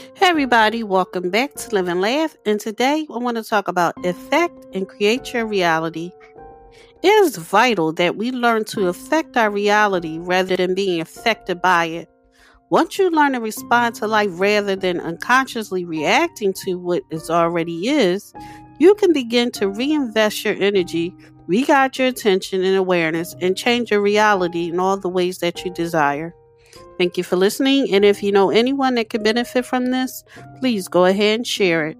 Hey everybody, welcome back to Live and Laugh. And today I want to talk about effect and create your reality. It is vital that we learn to affect our reality rather than being affected by it. Once you learn to respond to life rather than unconsciously reacting to what it already is, you can begin to reinvest your energy, reguide your attention and awareness, and change your reality in all the ways that you desire. Thank you for listening. And if you know anyone that could benefit from this, please go ahead and share it.